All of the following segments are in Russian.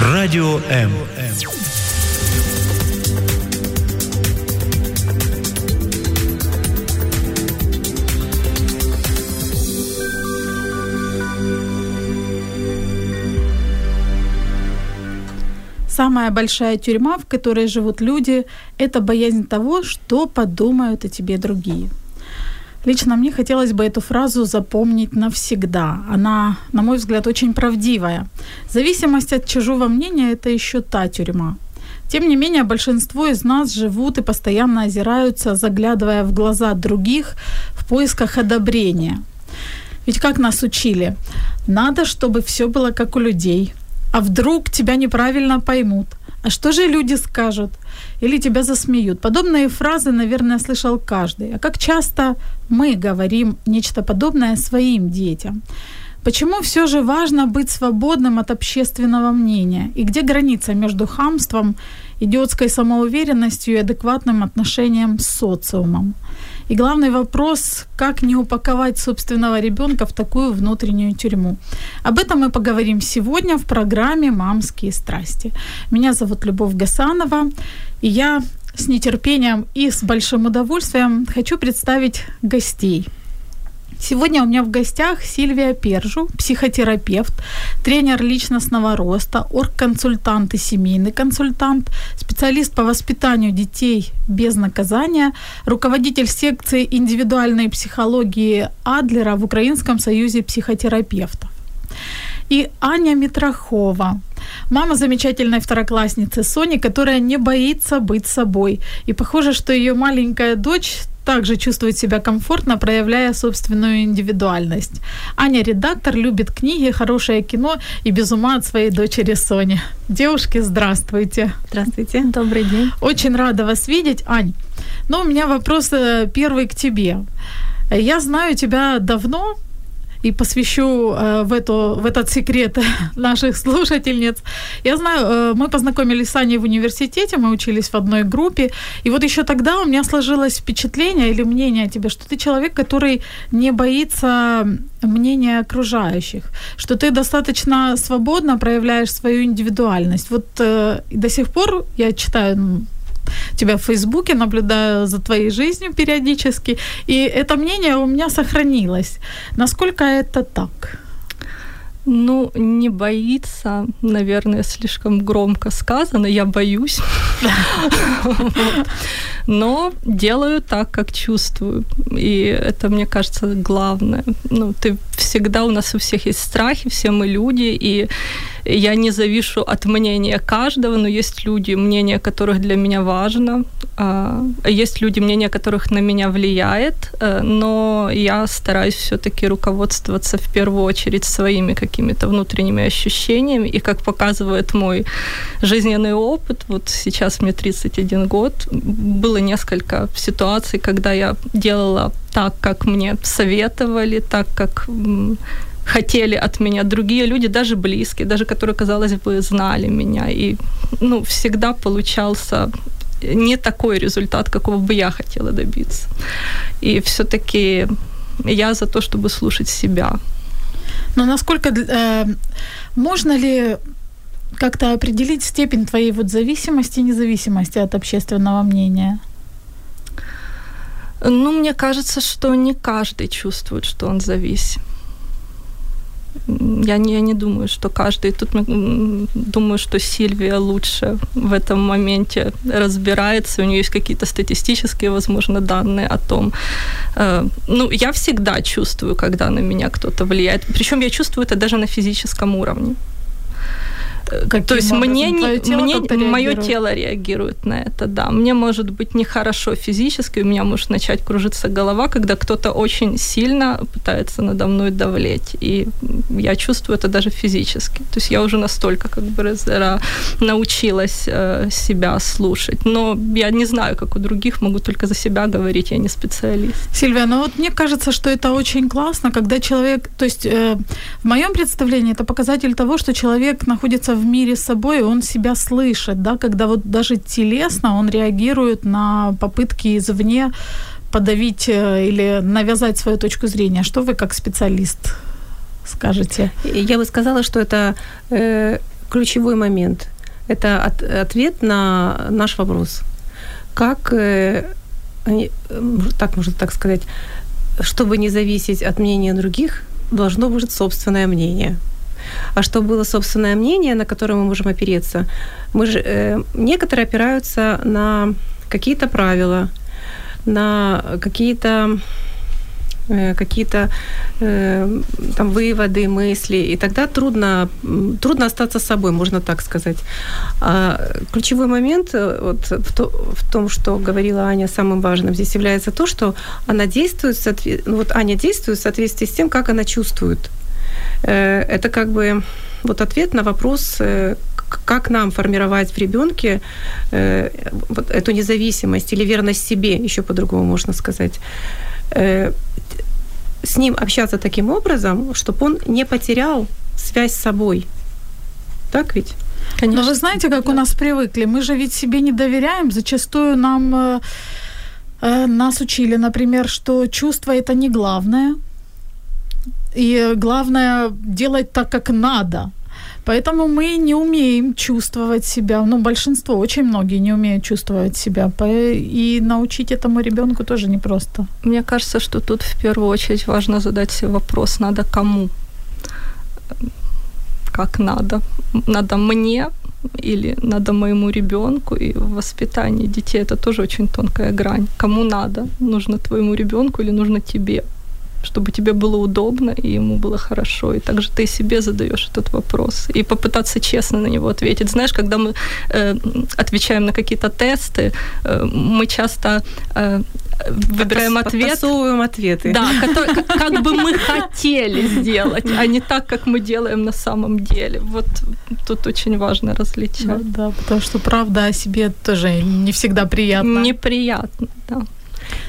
Радио М. Самая большая тюрьма, в которой живут люди, это боязнь того, что подумают о тебе другие. Лично мне хотелось бы эту фразу запомнить навсегда. Она, на мой взгляд, очень правдивая. Зависимость от чужого мнения – это еще та тюрьма. Тем не менее, большинство из нас живут и постоянно озираются, заглядывая в глаза других в поисках одобрения. Ведь как нас учили? Надо, чтобы все было как у людей. А вдруг тебя неправильно поймут? А что же люди скажут? Или тебя засмеют? Подобные фразы, наверное, слышал каждый. А как часто мы говорим нечто подобное своим детям? Почему все же важно быть свободным от общественного мнения? И где граница между хамством, идиотской самоуверенностью и адекватным отношением с социумом? И главный вопрос, как не упаковать собственного ребенка в такую внутреннюю тюрьму. Об этом мы поговорим сегодня в программе «Мамские страсти». Меня зовут Любовь Гасанова, и я с нетерпением и с большим удовольствием хочу представить гостей – Сегодня у меня в гостях Сильвия Пержу, психотерапевт, тренер личностного роста, оргконсультант и семейный консультант, специалист по воспитанию детей без наказания, руководитель секции индивидуальной психологии Адлера в Украинском союзе психотерапевтов. И Аня Митрахова, мама замечательной второклассницы Сони, которая не боится быть собой. И похоже, что ее маленькая дочь также чувствует себя комфортно, проявляя собственную индивидуальность. Аня редактор, любит книги, хорошее кино и без ума от своей дочери Сони. Девушки, здравствуйте. Здравствуйте. Добрый день. Очень рада вас видеть, Ань. Но у меня вопрос э, первый к тебе. Я знаю тебя давно, и посвящу э, в, эту, в этот секрет наших слушательниц. Я знаю, э, мы познакомились с Аней в университете, мы учились в одной группе, и вот еще тогда у меня сложилось впечатление или мнение о тебе, что ты человек, который не боится мнения окружающих, что ты достаточно свободно проявляешь свою индивидуальность. Вот э, до сих пор я читаю тебя в Фейсбуке, наблюдаю за твоей жизнью периодически, и это мнение у меня сохранилось. Насколько это так? Ну, не боится, наверное, слишком громко сказано, я боюсь. Но делаю так, как чувствую. И это, мне кажется, главное. Ну, ты всегда, у нас у всех есть страхи, все мы люди, и я не завишу от мнения каждого, но есть люди, мнение которых для меня важно, а есть люди, мнение которых на меня влияет, э, но я стараюсь все-таки руководствоваться в первую очередь своими какими-то внутренними ощущениями, и как показывает мой жизненный опыт, вот сейчас мне 31 год, было несколько ситуаций, когда я делала так, как мне советовали, так, как хотели от меня другие люди, даже близкие, даже которые, казалось бы, знали меня. И ну, всегда получался не такой результат, какого бы я хотела добиться. И все-таки я за то, чтобы слушать себя. Но насколько э, можно ли как-то определить степень твоей вот зависимости и независимости от общественного мнения? Ну, мне кажется, что не каждый чувствует, что он зависим я не, я не думаю, что каждый. Тут думаю, что Сильвия лучше в этом моменте разбирается. У нее есть какие-то статистические, возможно, данные о том. Э, ну, я всегда чувствую, когда на меня кто-то влияет. Причем я чувствую это даже на физическом уровне. Каким То есть мне, не, тело мне мое тело реагирует на это, да. Мне может быть нехорошо физически, у меня может начать кружиться голова, когда кто-то очень сильно пытается надо мной давлеть. И я чувствую это даже физически. То есть я уже настолько как бы научилась э, себя слушать. Но я не знаю, как у других, могу только за себя говорить, я не специалист. Сильвия, ну вот мне кажется, что это очень классно, когда человек, то есть э, в моем представлении это показатель того, что человек находится в в мире с собой, он себя слышит, да, когда вот даже телесно он реагирует на попытки извне подавить э, или навязать свою точку зрения. Что вы как специалист скажете? Я бы сказала, что это э, ключевой момент. Это от, ответ на наш вопрос. Как, э, так можно так сказать, чтобы не зависеть от мнения других, должно быть собственное мнение. А чтобы было собственное мнение, на которое мы можем опереться, мы же, э, некоторые опираются на какие-то правила, на какие-то э, какие-то э, там выводы, мысли, и тогда трудно, трудно остаться собой, можно так сказать. А ключевой момент э, вот в, то, в том, что говорила Аня, самым важным здесь является то, что она действует, ну, вот Аня действует в соответствии с тем, как она чувствует. Это как бы вот ответ на вопрос, как нам формировать в ребенке э, вот эту независимость или верность себе, еще по-другому можно сказать, э, с ним общаться таким образом, чтобы он не потерял связь с собой. Так ведь? Конечно. Но вы знаете, как да. у нас привыкли? Мы же ведь себе не доверяем. Зачастую нам э, э нас учили, например, что чувство это не главное. И главное делать так, как надо. Поэтому мы не умеем чувствовать себя. Ну, большинство, очень многие не умеют чувствовать себя. И научить этому ребенку тоже непросто. Мне кажется, что тут в первую очередь важно задать себе вопрос, надо кому? Как надо? Надо мне или надо моему ребенку и в воспитании детей это тоже очень тонкая грань. Кому надо? Нужно твоему ребенку или нужно тебе? Чтобы тебе было удобно и ему было хорошо. И также ты себе задаешь этот вопрос. И попытаться честно на него ответить. Знаешь, когда мы э, отвечаем на какие-то тесты, э, мы часто э, выбираем ответ. ответы. Да, который, как, как бы мы хотели сделать, а не так, как мы делаем на самом деле. Вот тут очень важно различать. Да, да потому что правда о себе тоже не всегда приятно. Неприятно, да.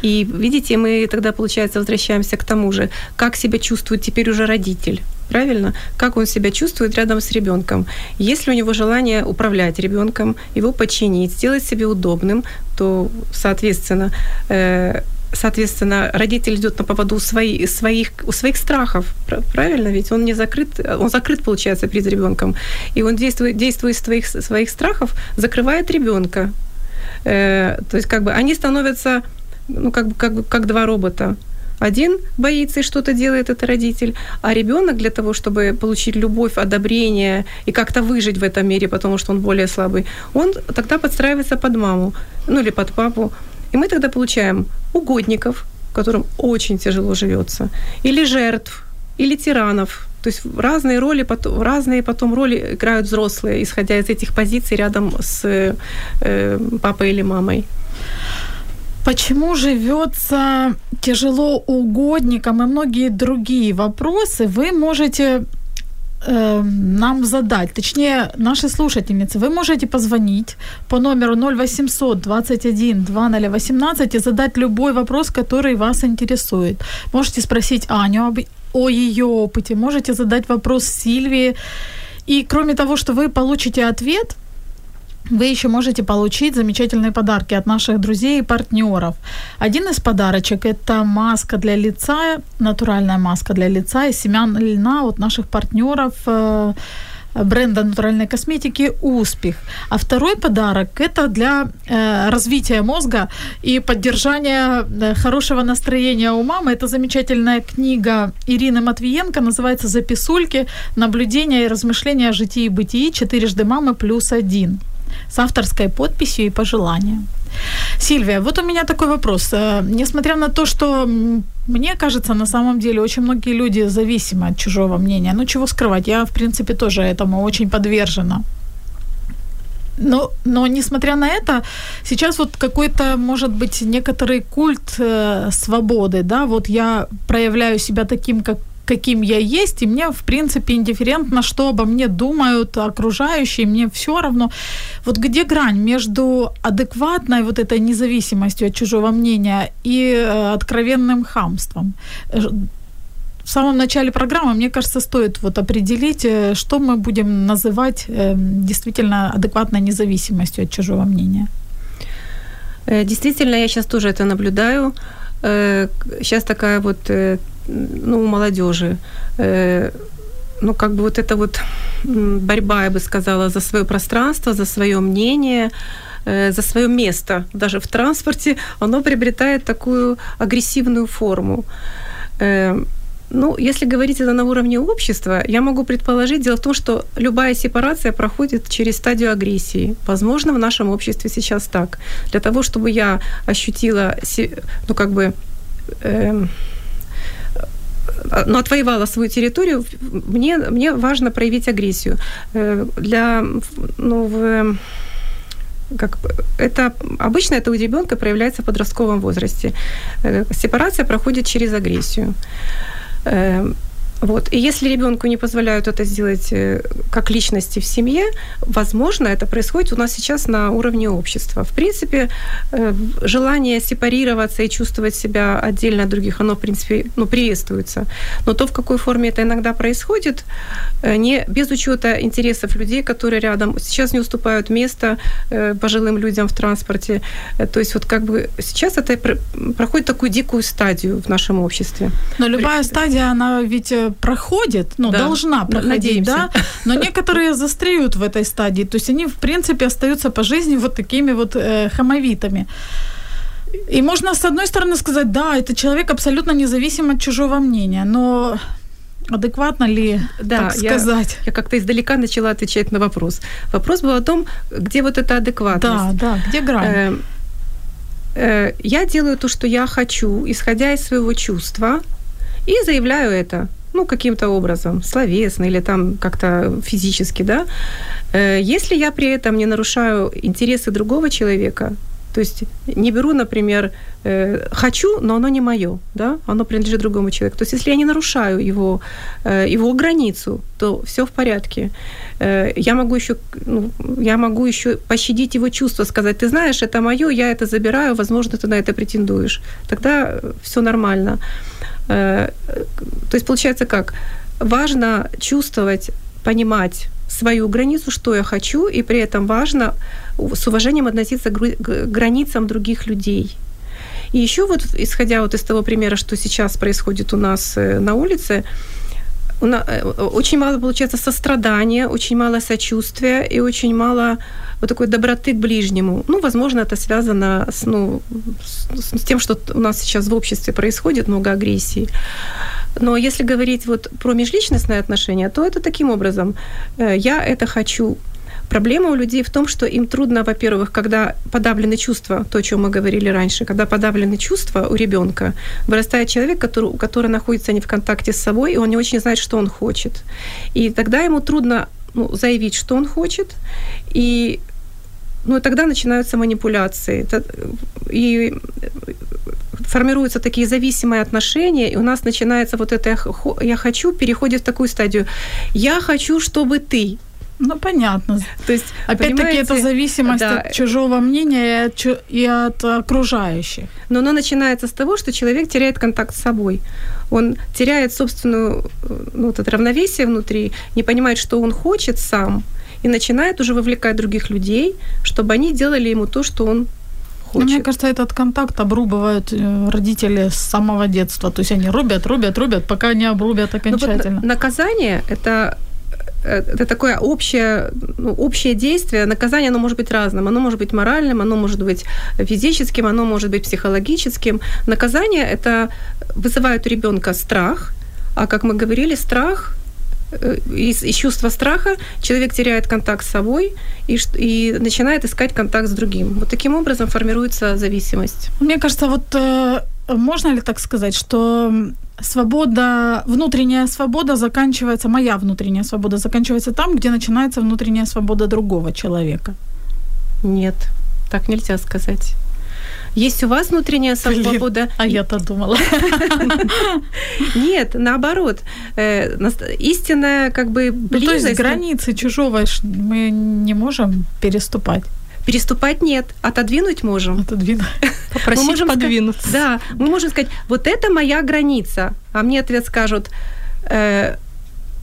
И видите, мы тогда, получается, возвращаемся к тому же, как себя чувствует теперь уже родитель правильно? Как он себя чувствует рядом с ребенком? Если у него желание управлять ребенком, его подчинить, сделать себе удобным, то, соответственно, э, соответственно, родитель идет на поводу свои, своих, у своих страхов, правильно? Ведь он не закрыт, он закрыт, получается, перед ребенком. И он действует, действует из своих, своих страхов, закрывает ребенка. Э, то есть, как бы, они становятся ну, как бы, как бы, как два робота. Один боится и что-то делает, это родитель, а ребенок для того, чтобы получить любовь, одобрение и как-то выжить в этом мире, потому что он более слабый, он тогда подстраивается под маму, ну или под папу. И мы тогда получаем угодников, которым очень тяжело живется, или жертв, или тиранов. То есть разные роли, разные потом роли играют взрослые, исходя из этих позиций рядом с э, папой или мамой. Почему живется тяжело угодникам и многие другие вопросы вы можете э, нам задать, точнее, наши слушательницы, вы можете позвонить по номеру 0800 21 2018 и задать любой вопрос, который вас интересует. Можете спросить Аню об, о ее опыте, можете задать вопрос Сильвии. И кроме того, что вы получите ответ, вы еще можете получить замечательные подарки от наших друзей и партнеров. Один из подарочек – это маска для лица, натуральная маска для лица из семян льна от наших партнеров э, бренда натуральной косметики «Успех». А второй подарок – это для э, развития мозга и поддержания э, хорошего настроения у мамы. Это замечательная книга Ирины Матвиенко, называется «Записульки. Наблюдения и размышления о житии и бытии. Четырежды мамы плюс один» с авторской подписью и пожеланием. Сильвия, вот у меня такой вопрос. Э, несмотря на то, что мне кажется, на самом деле очень многие люди зависимы от чужого мнения. Ну, чего скрывать, я, в принципе, тоже этому очень подвержена. Но, но несмотря на это, сейчас вот какой-то, может быть, некоторый культ э, свободы, да, вот я проявляю себя таким, как каким я есть, и мне, в принципе, индифферентно, что обо мне думают окружающие, мне все равно. Вот где грань между адекватной вот этой независимостью от чужого мнения и э, откровенным хамством? Э, в самом начале программы, мне кажется, стоит вот определить, э, что мы будем называть действительно адекватной независимостью от чужого мнения. Действительно, я сейчас тоже это наблюдаю. Сейчас такая вот ну, у молодежи, э, ну, как бы вот эта вот борьба, я бы сказала, за свое пространство, за свое мнение, э, за свое место даже в транспорте, оно приобретает такую агрессивную форму. Э, ну, если говорить это на уровне общества, я могу предположить, дело в том, что любая сепарация проходит через стадию агрессии. Возможно, в нашем обществе сейчас так. Для того, чтобы я ощутила, ну, как бы, э, ну, отвоевала свою территорию, мне, мне важно проявить агрессию. Э, для, ну, в, как это обычно это у ребенка проявляется в подростковом возрасте. Э, сепарация проходит через агрессию. Вот. И если ребенку не позволяют это сделать э, как личности в семье, возможно, это происходит у нас сейчас на уровне общества. В принципе, э, желание сепарироваться и чувствовать себя отдельно от других, оно, в принципе, ну, приветствуется. Но то, в какой форме это иногда происходит, э, не без учета интересов людей, которые рядом, сейчас не уступают место пожилым людям в транспорте. То есть вот как бы сейчас это проходит такую дикую стадию в нашем обществе. Но любая стадия, она ведь проходит, ну, да. должна проходить, Надеемся. да, но некоторые застряют в этой стадии, то есть они, в принципе, остаются по жизни вот такими вот э, хамовитами. И можно, с одной стороны, сказать, да, это человек абсолютно независим от чужого мнения, но адекватно ли да, так сказать? Я, я как-то издалека начала отвечать на вопрос. Вопрос был о том, где вот эта адекватность. Да, да, где грань? Э, э, я делаю то, что я хочу, исходя из своего чувства, и заявляю это ну, каким-то образом, словесно или там как-то физически, да, э, если я при этом не нарушаю интересы другого человека, то есть не беру, например, э, хочу, но оно не мое, да, оно принадлежит другому человеку. То есть если я не нарушаю его, э, его границу, то все в порядке. Я могу еще, ну, я могу еще пощадить его чувства, сказать, ты знаешь, это мое, я это забираю, возможно, ты на это претендуешь. Тогда все нормально. Э, то есть получается как? Важно чувствовать, понимать свою границу, что я хочу, и при этом важно с уважением относиться к границам других людей. И еще вот, исходя вот из того примера, что сейчас происходит у нас э, на улице, очень мало получается сострадания, очень мало сочувствия и очень мало вот такой доброты к ближнему. Ну, возможно, это связано с, ну, с, с тем, что у нас сейчас в обществе происходит много агрессии. Но если говорить вот про межличностные отношения, то это таким образом. Э, я это хочу, Проблема у людей в том, что им трудно, во-первых, когда подавлены чувства, то, о чем мы говорили раньше, когда подавлены чувства у ребенка, вырастает человек, который, который находится не в контакте с собой, и он не очень знает, что он хочет. И тогда ему трудно ну, заявить, что он хочет, и ну, и тогда начинаются манипуляции. И формируются такие зависимые отношения, и у нас начинается вот это «я хочу» переходит в такую стадию «я хочу, чтобы ты». Ну, понятно. То есть, опять-таки, это зависимость да. от чужого мнения и от, и от окружающих. Но оно начинается с того, что человек теряет контакт с собой. Он теряет собственную ну, вот это равновесие внутри, не понимает, что он хочет сам, и начинает уже вовлекать других людей, чтобы они делали ему то, что он хочет. Мне кажется, этот контакт обрубывают э, родители с самого детства. То есть они рубят, рубят, рубят, пока не обрубят окончательно. Ну, вот наказание – это это такое общее, ну, общее действие. Наказание, оно может быть разным. Оно может быть моральным, оно может быть физическим, оно может быть психологическим. Наказание – это вызывает у ребенка страх, а как мы говорили, страх э, из, из чувства страха человек теряет контакт с собой и, и начинает искать контакт с другим. Вот таким образом формируется зависимость. Мне кажется, вот э, можно ли так сказать, что свобода, внутренняя свобода заканчивается, моя внутренняя свобода заканчивается там, где начинается внутренняя свобода другого человека? Нет, так нельзя сказать. Есть у вас внутренняя свобода? Блин, а я-то думала. Нет, наоборот. Э, истинная как бы близость... Ну, то есть границы чужого мы не можем переступать. Переступать нет, отодвинуть можем. Отодвинуть. Попросить мы можем подвинуться. Сказать, да, мы можем сказать, вот это моя граница, а мне ответ скажут, э,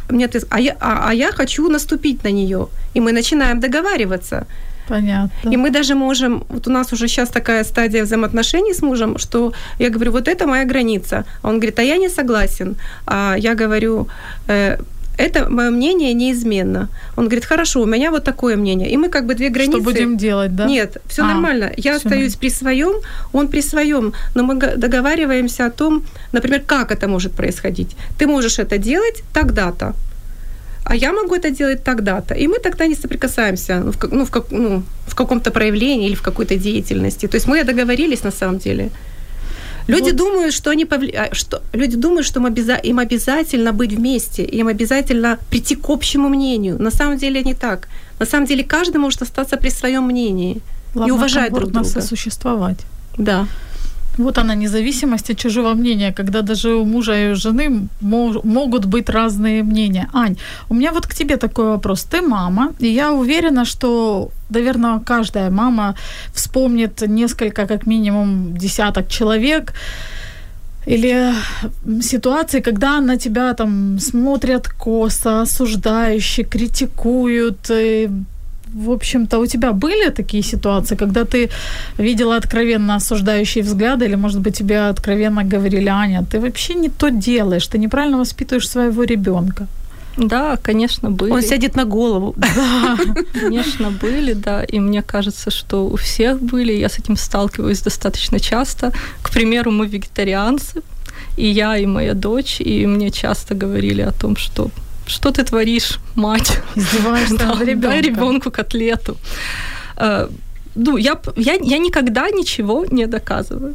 мне ответ, а я, а, а я хочу наступить на нее, и мы начинаем договариваться. Понятно. И мы даже можем, вот у нас уже сейчас такая стадия взаимоотношений с мужем, что я говорю, вот это моя граница. А он говорит, а я не согласен. А я говорю, э, это мое мнение неизменно. Он говорит, хорошо, у меня вот такое мнение. И мы как бы две границы... Что будем делать, да? Нет, все А, нормально. Я остаюсь нормально. при своем, он при своем. Но мы договариваемся о том, например, как это может происходить. Ты можешь это делать тогда-то, а я могу это делать тогда-то. И мы тогда не соприкасаемся ну, в, как- ну, в, как- ну, в каком-то проявлении или в какой-то деятельности. То есть мы договорились на самом деле. Люди Вот. думают, что они повли... а, что люди думают, что им, обяза... им обязательно быть вместе, им обязательно прийти к общему мнению. На самом деле не так. На самом деле каждый может остаться при своем мнении Главное, и уважать друг друга. сосуществовать. Да. Вот она независимость от чужого мнения, когда даже у мужа и у жены мо- могут быть разные мнения. Ань, у меня вот к тебе такой вопрос. Ты мама, и я уверена, что, наверное, каждая мама вспомнит несколько, как минимум, десяток человек, или ситуации, когда на тебя там смотрят косо, осуждающе, критикуют. и, в общем-то, у тебя были такие ситуации, когда ты видела откровенно осуждающие взгляды, или, может быть, тебе откровенно говорили, Аня, ты вообще не то делаешь, ты неправильно воспитываешь своего ребенка. Да, конечно, были. Он сядет на голову. Конечно, были, да. И мне кажется, что у всех были. Я с этим сталкиваюсь достаточно часто. К примеру, мы вегетарианцы, и я, и моя дочь, и мне часто говорили о том, что что ты творишь, мать? Издеваешься Да, над дай ребенком. ребенку котлету. Э, Ну, я, я, я никогда ничего не доказываю.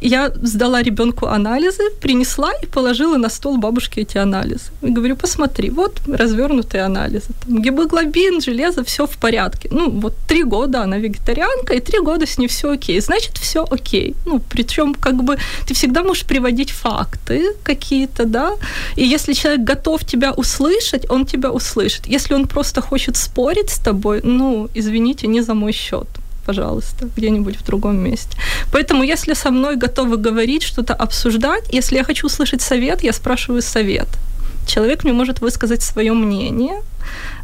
Я сдала ребенку анализы, принесла и положила на стол бабушке эти анализы. И говорю, посмотри, вот развернутые анализы. Там гемоглобин, железо, все в порядке. Ну, вот три года она вегетарианка, и три года с ней все окей. Значит, все окей. Ну, причем, как бы, ты всегда можешь приводить факты какие-то, да. И если человек готов тебя услышать, он тебя услышит. Если он просто хочет спорить с тобой, ну, извините, не за мой счет пожалуйста, где-нибудь в другом месте. Поэтому, если со мной готовы говорить, что-то обсуждать, если я хочу услышать совет, я спрашиваю совет. Человек мне может высказать свое мнение,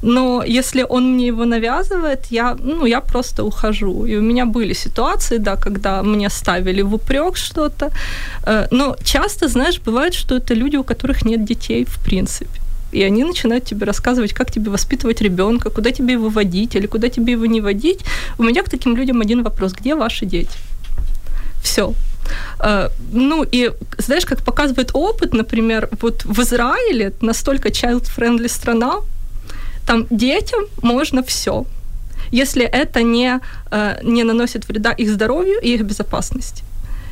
но если он мне его навязывает, я, ну, я просто ухожу. И у меня были ситуации, да, когда мне ставили в упрек что-то. Э, Но часто, знаешь, бывает, что это люди, у которых нет детей в принципе. И они начинают тебе рассказывать, как тебе воспитывать ребенка, куда тебе его водить или куда тебе его не водить. У меня к таким людям один вопрос: где ваши дети? Все. Ну и знаешь, как показывает опыт, например, вот в Израиле настолько child-friendly страна, там детям можно все, если это не, э, не наносит вреда их здоровью и их безопасности.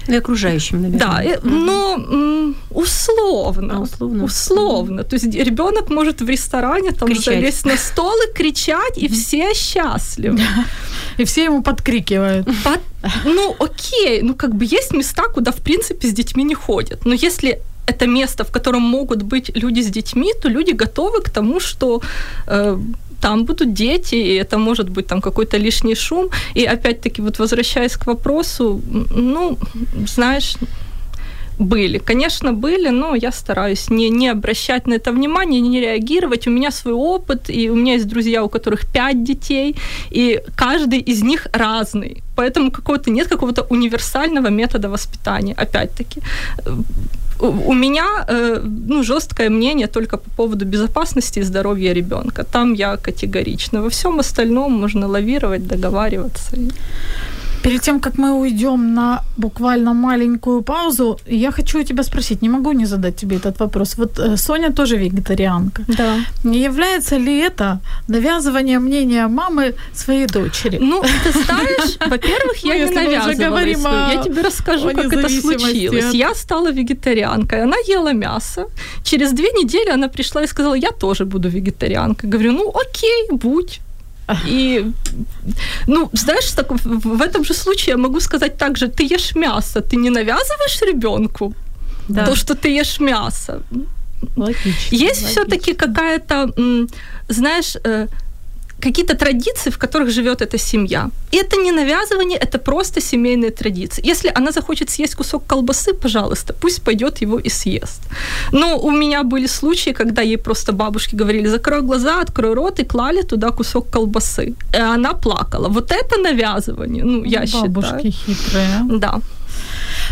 И окружающим, наверное. Да, но м, условно. А, условно. Условно. То есть ребенок может в ресторане там Кричать. залезть на стол и кричать, и все счастливы. И все ему подкрикивают. По- Ну, окей, ну как бы есть места, куда в принципе с детьми не ходят. Но если это место, в котором могут быть люди с детьми, то люди готовы к тому, что э, там будут дети, и это может быть там какой-то лишний шум. И опять-таки, вот возвращаясь к вопросу, ну, знаешь, были, конечно, были, но я стараюсь не, не обращать на это внимание, не реагировать. У меня свой опыт, и у меня есть друзья, у которых пять детей, и каждый из них разный. Поэтому какого-то нет какого-то универсального метода воспитания. Опять-таки, у меня э, ну, жесткое мнение только по поводу безопасности и здоровья ребенка. Там я категорична. Во всем остальном можно лавировать, договариваться. Перед тем, как мы уйдем на буквально маленькую паузу, я хочу у тебя спросить, не могу не задать тебе этот вопрос. Вот э, Соня тоже вегетарианка. Да. Не является ли это навязывание мнения мамы своей дочери? Ну, ты знаешь, во-первых, Ну, я не если мы уже навязывала говорим свою. о- Я тебе расскажу, как это случилось. Я стала вегетарианкой. Она ела мясо. Через две недели она пришла и сказала, я тоже буду вегетарианкой. Говорю, ну окей, будь. И, ну, знаешь, так, в этом же случае я могу сказать так же, ты ешь мясо, ты не навязываешь ребенку Да. то, что ты ешь мясо. Логично. Есть все-таки какая-то, знаешь, э, какие-то традиции, в которых живет эта семья. И это не навязывание, это просто семейные традиции. Если она захочет съесть кусок колбасы, пожалуйста, пусть пойдет его и съест. Но у меня были случаи, когда ей просто бабушки говорили, закрой глаза, открой рот и клали туда кусок колбасы. И она плакала. Вот это навязывание, ну, я Бабушки считаю. Бабушки хитрые. Да.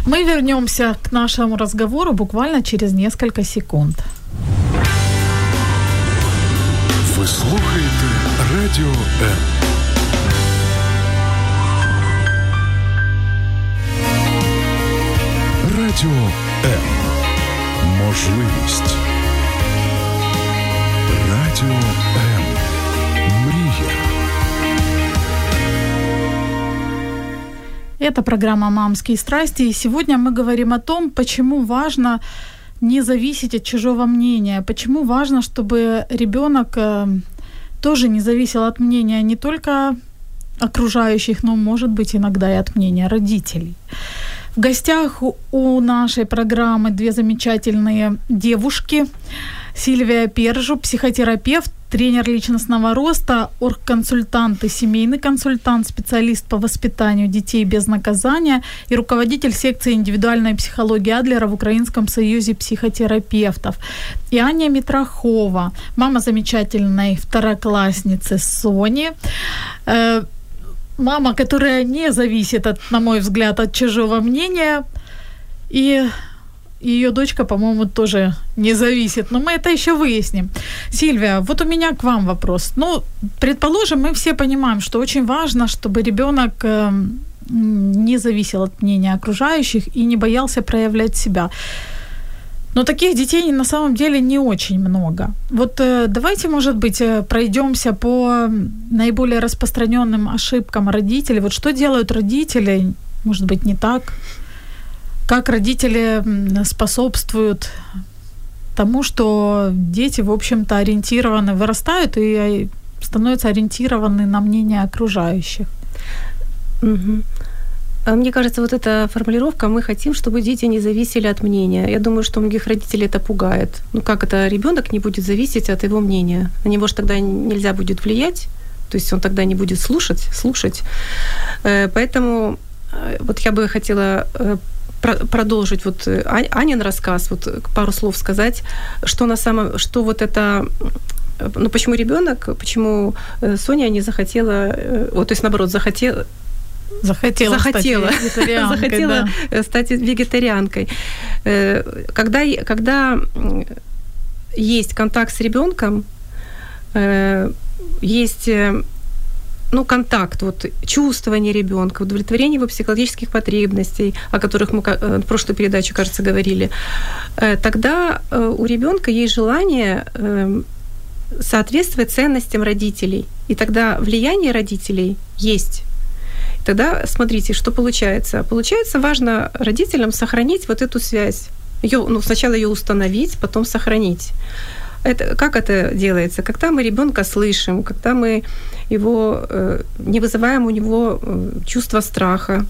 Мы вернемся к нашему разговору буквально через несколько секунд. Ви слухаєте Радіо М. Радіо М. Можливість. Радіо М. Мрія. Это программа «Мамские страсти», и сегодня мы говорим о том, почему важно не зависеть от чужого мнения, почему важно, чтобы ребенок э, тоже не зависел от мнения не только окружающих, но, может быть, иногда и от мнения родителей. В гостях у нашей программы две замечательные девушки. Сильвия Пержу, психотерапевт, тренер личностного роста, оргконсультант и семейный консультант, специалист по воспитанию детей без наказания и руководитель секции индивидуальной психологии Адлера в Украинском союзе психотерапевтов. И Аня Митрахова, мама замечательной второклассницы Сони, э, мама, которая не зависит, от, на мой взгляд, от чужого мнения. И ее дочка, по-моему, тоже не зависит. Но мы это еще выясним. Сильвия, вот у меня к вам вопрос. Ну, предположим, мы все понимаем, что очень важно, чтобы ребенок э, не зависел от мнения окружающих и не боялся проявлять себя. Но таких детей на самом деле не очень много. Вот э, давайте, может быть, э, пройдемся по наиболее распространенным ошибкам родителей. Вот что делают родители, может быть, не так, как родители способствуют тому, что дети, в общем-то, ориентированы, вырастают и становятся ориентированы на мнение окружающих. Угу. Мне кажется, вот эта формулировка «мы хотим, чтобы дети не зависели от мнения». Я думаю, что многих родителей это пугает. Ну как это ребенок не будет зависеть от его мнения? На него же тогда нельзя будет влиять, то есть он тогда не будет слушать, слушать. Поэтому вот я бы хотела продолжить вот Анин рассказ, вот пару слов сказать, что на самом, что вот это ну, почему ребенок, почему Соня не захотела, вот, то есть, наоборот, захотела, захотела, захотела, стать захотела да. стать вегетарианкой. Когда, когда есть контакт с ребенком, есть ну, контакт, вот, чувствование ребенка, удовлетворение его психологических потребностей, о которых мы в прошлую передачу, кажется, говорили, тогда у ребенка есть желание соответствовать ценностям родителей. И тогда влияние родителей есть. Тогда смотрите, что получается. Получается, важно родителям сохранить вот эту связь. Её, ну, сначала ее установить, потом сохранить. Это, как это делается? Когда мы ребенка слышим, когда мы его э, не вызываем у него э, чувство страха,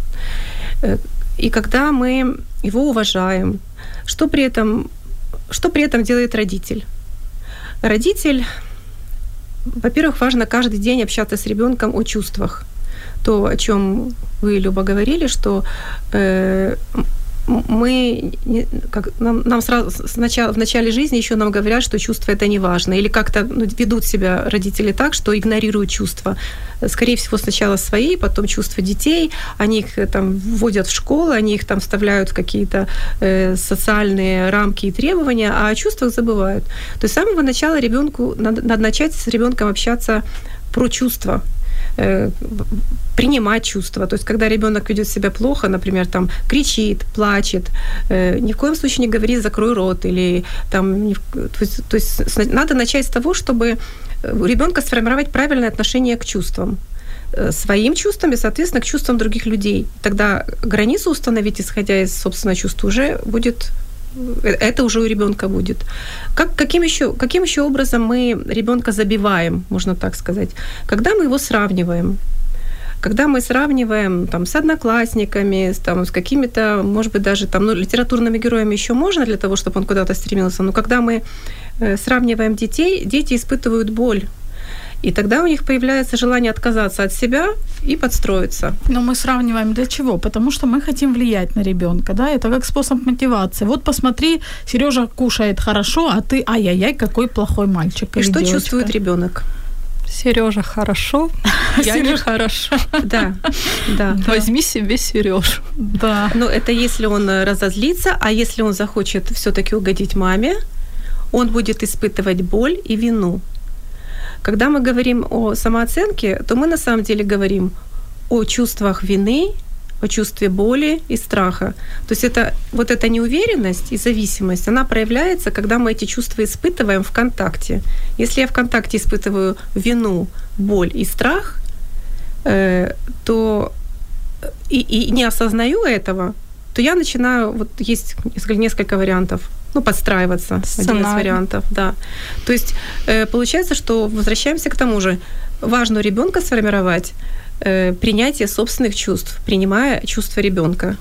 э, и когда мы его уважаем, что при этом, что при этом делает родитель? Родитель, во-первых, важно каждый день общаться с ребенком о чувствах. То, о чем вы, Люба, говорили, что э, мы как, нам, нам сразу сначала, в начале жизни еще нам говорят, что чувства это не важно, или как-то ну, ведут себя родители так, что игнорируют чувства. Скорее всего, сначала свои, потом чувства детей, они их э, там вводят в школу, они их там вставляют в какие-то э, социальные рамки и требования, а о чувствах забывают. То есть с самого начала ребенку надо, надо начать с ребенком общаться про чувства, принимать чувства. То есть, когда ребенок ведет себя плохо, например, там кричит, плачет, э, ни в коем случае не говорит «закрой рот» или там... То, есть, то есть надо начать с того, чтобы у ребенка сформировать правильное отношение к чувствам своим чувствам и, соответственно, к чувствам других людей. Тогда границу установить, исходя из собственного чувства, уже будет это уже у ребенка будет. Как, каким, еще, каким еще образом мы ребенка забиваем, можно так сказать? Когда мы его сравниваем, когда мы сравниваем там, с одноклассниками, с, там, с какими-то, может быть, даже там, ну, литературными героями еще можно для того, чтобы он куда-то стремился, но когда мы э, сравниваем детей, дети испытывают боль. И тогда у них появляется желание отказаться от себя и подстроиться. Но мы сравниваем для чего? Потому что мы хотим влиять на ребенка, да, это как способ мотивации. Вот посмотри, Сережа кушает хорошо, а ты, ай-яй-яй, какой плохой мальчик. И или что девочка. чувствует ребенок? Сережа хорошо, я не хорошо. Да, да. Возьми себе Сережу. Да. Ну, это если он э, разозлится, а если он захочет все-таки угодить маме, он будет испытывать боль и вину. Когда мы говорим о самооценке, то мы на самом деле говорим о чувствах вины, о чувстве боли и страха. То есть это вот эта неуверенность и зависимость, она проявляется, когда мы эти чувства испытываем в контакте. Если я в контакте испытываю вину, боль и страх, э, то и, и не осознаю этого, то я начинаю, вот есть несколько, вариантов, ну, подстраиваться, один из Сценарий. вариантов, да. То есть э, получается, что возвращаемся к тому же, важно ребенка сформировать э, принятие собственных чувств, принимая чувства ребенка.